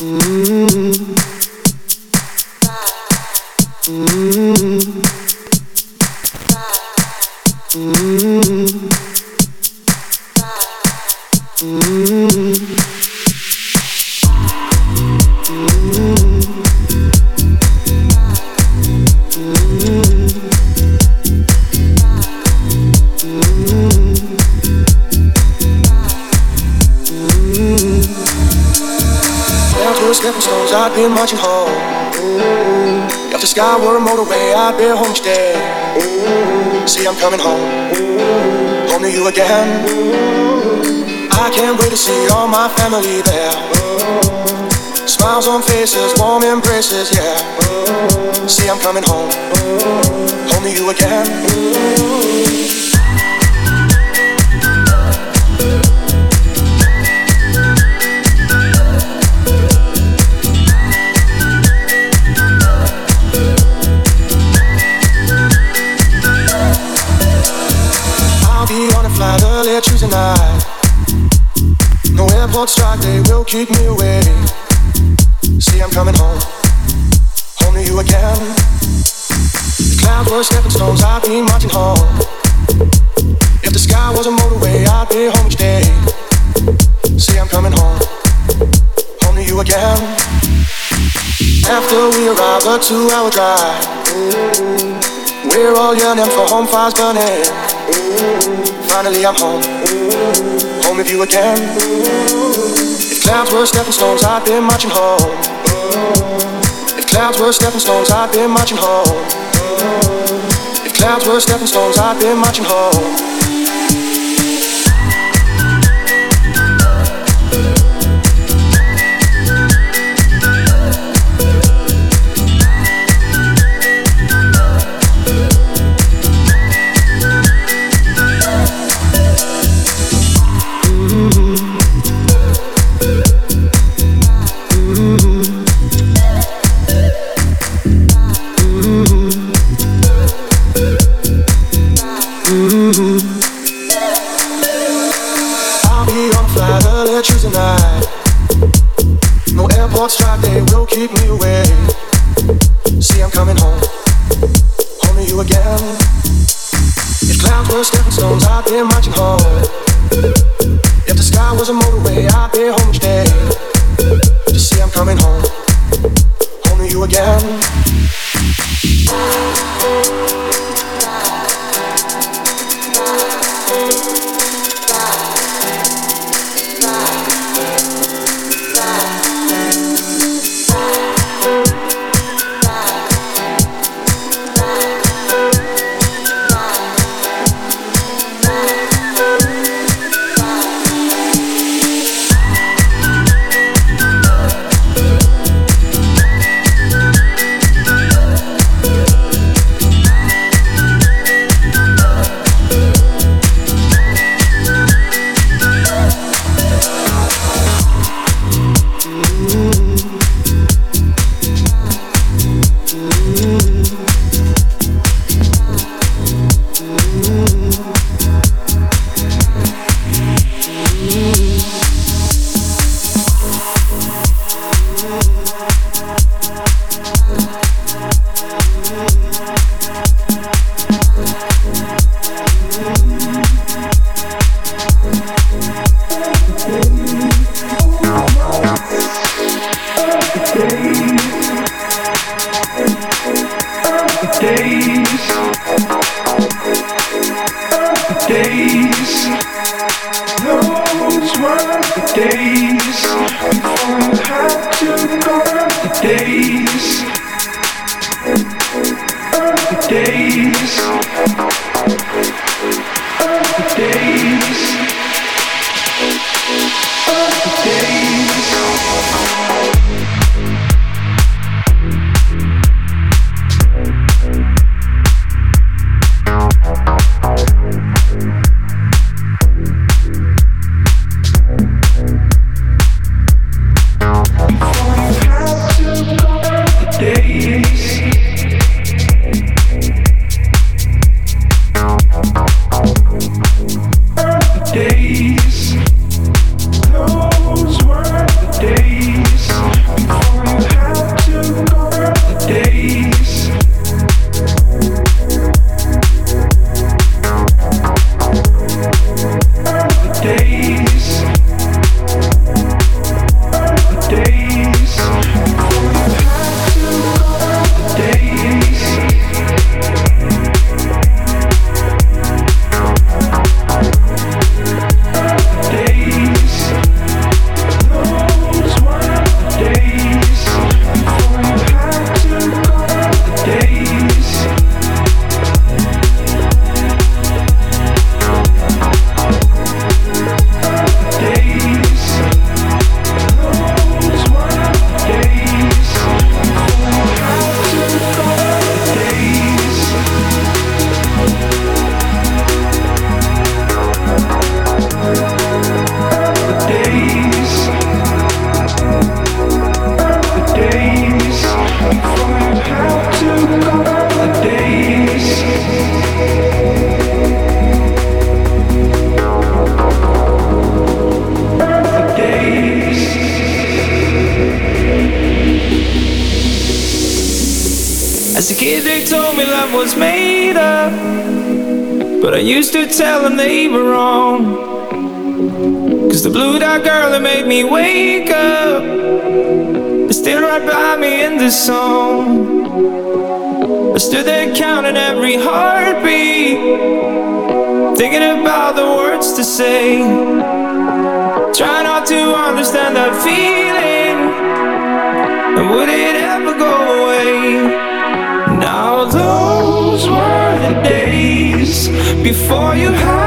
Mm-hmm. mm-hmm. mm-hmm. Skyward motorway, I'll be homestead. Ooh, see, I'm coming home, Ooh, home to you again. Ooh, I can't wait to see all my family there. Smiles on faces, warm embraces, yeah. See, I'm coming home, home to you again. night. No airport strike, they will keep me waiting. See, I'm coming home, home to you again. The clouds were stepping stones, I'd be marching home. If the sky was a motorway, I'd be home each day. See, I'm coming home, home to you again. After we arrive, a two-hour drive. We're all yearning for home fires burning. Finally, I'm home home with you again. If clouds were stepping stones, I'd be marching home. If clouds were stepping stones, I'd be marching home. If clouds were stepping stones, I'd be marching home. Before you had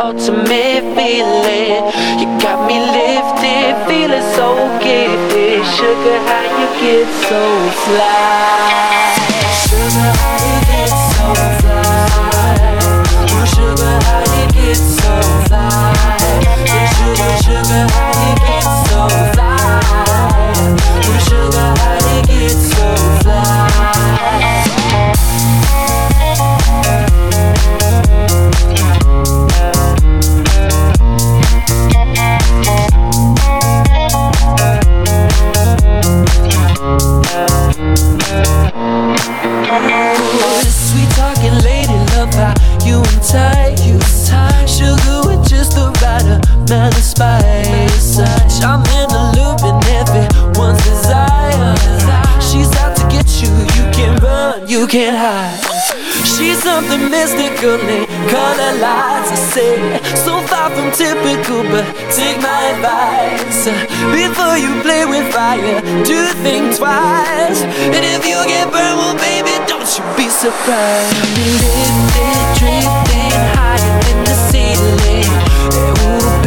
ultimate feeling. You got me lifted, feeling so gifted. Sugar, how you get so fly? Sugar, can't hide. She's something mystical in color lights. I say, so far from typical, but take my advice. Before you play with fire, do think twice. And if you get burned, well, baby, don't you be surprised. Lifted, drifting higher than the ceiling. Ooh.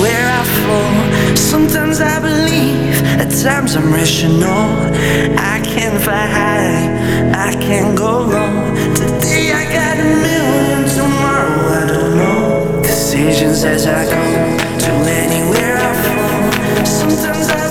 where I fall. Sometimes I believe, at times I'm rational. I can fly high, I can go low. Today I got a million, tomorrow I don't know. Decisions as I go, to anywhere I fall. Sometimes I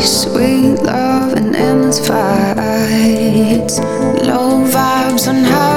sweet love and endless fights, low vibes on high.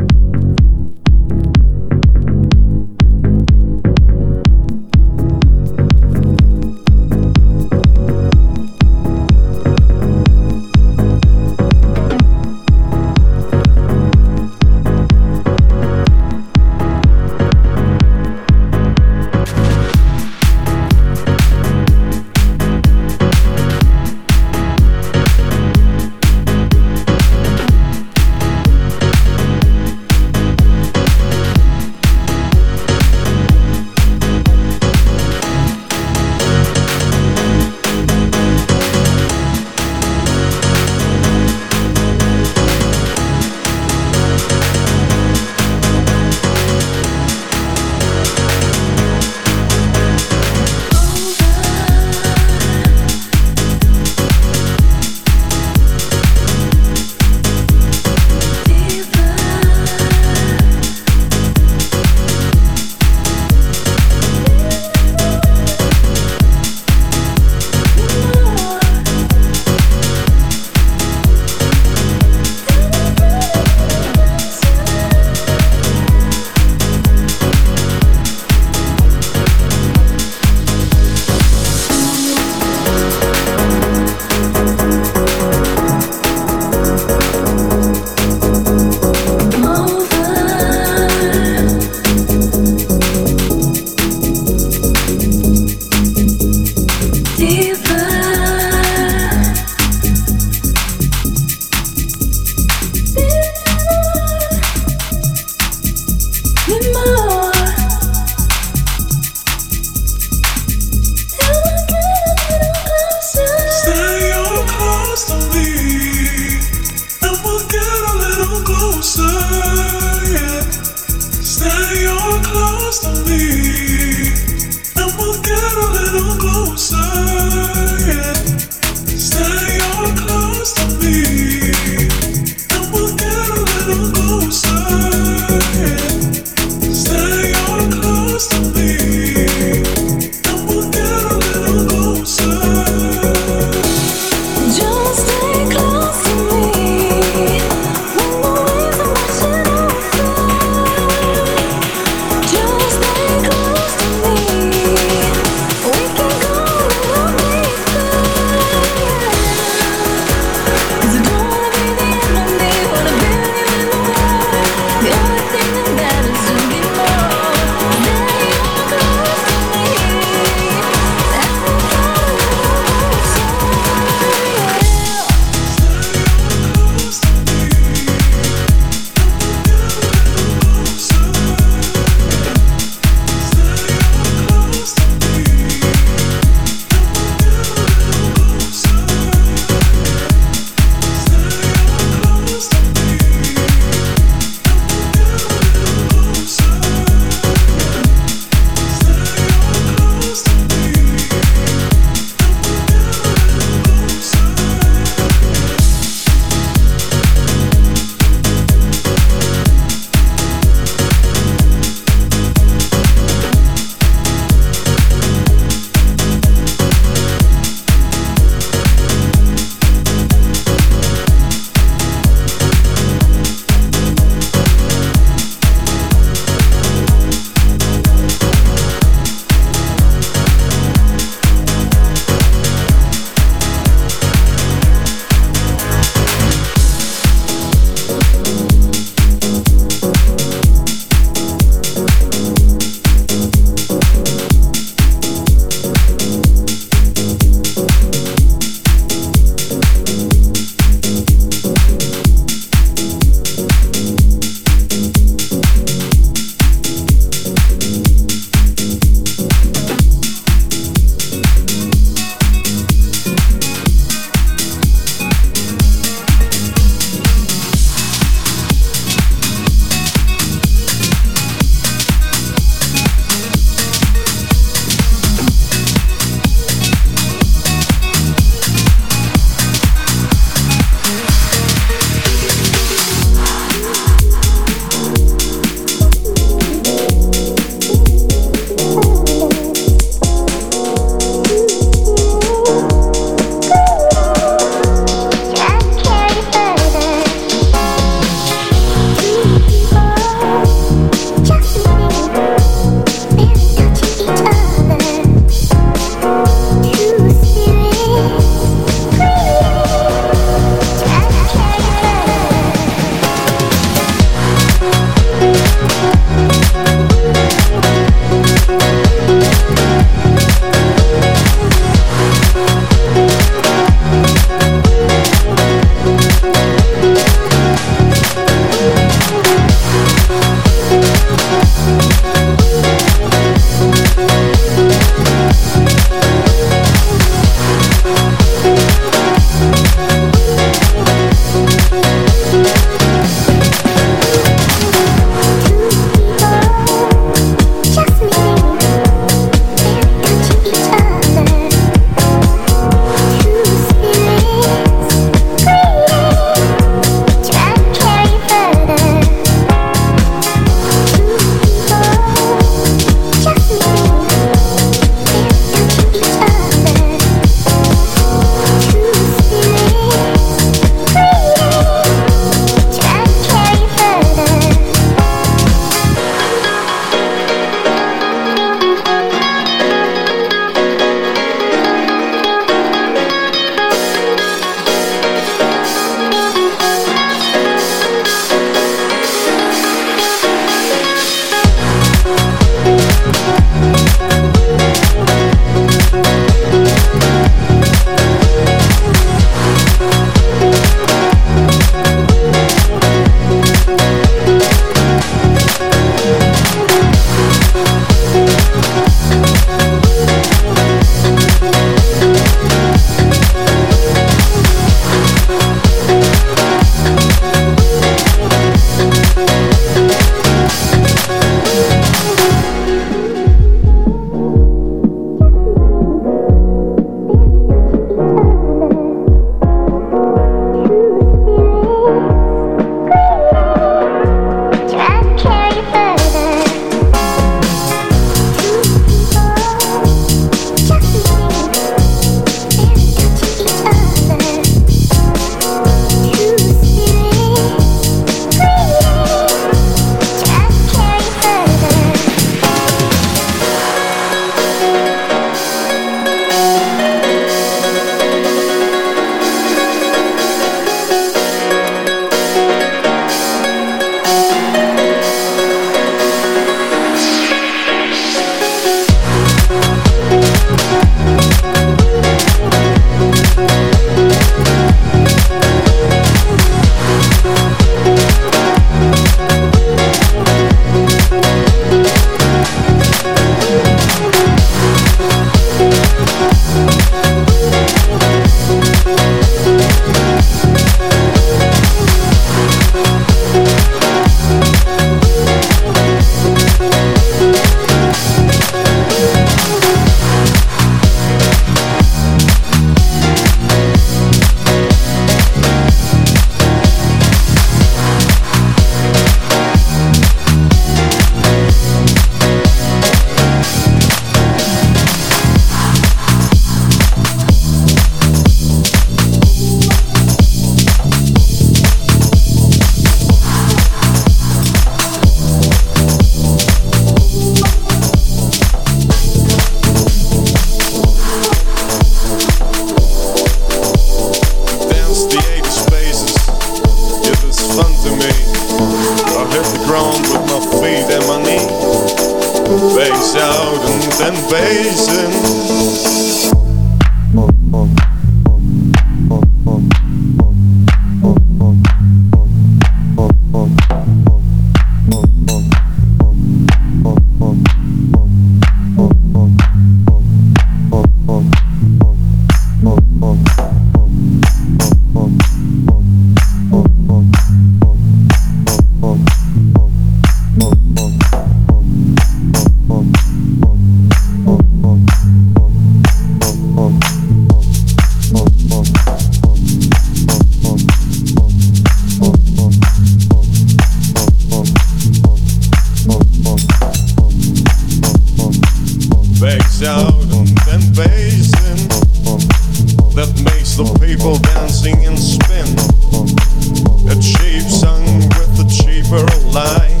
line,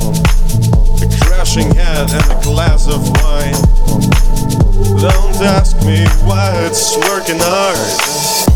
a crashing head and a glass of wine. Don't ask me why it's working hard.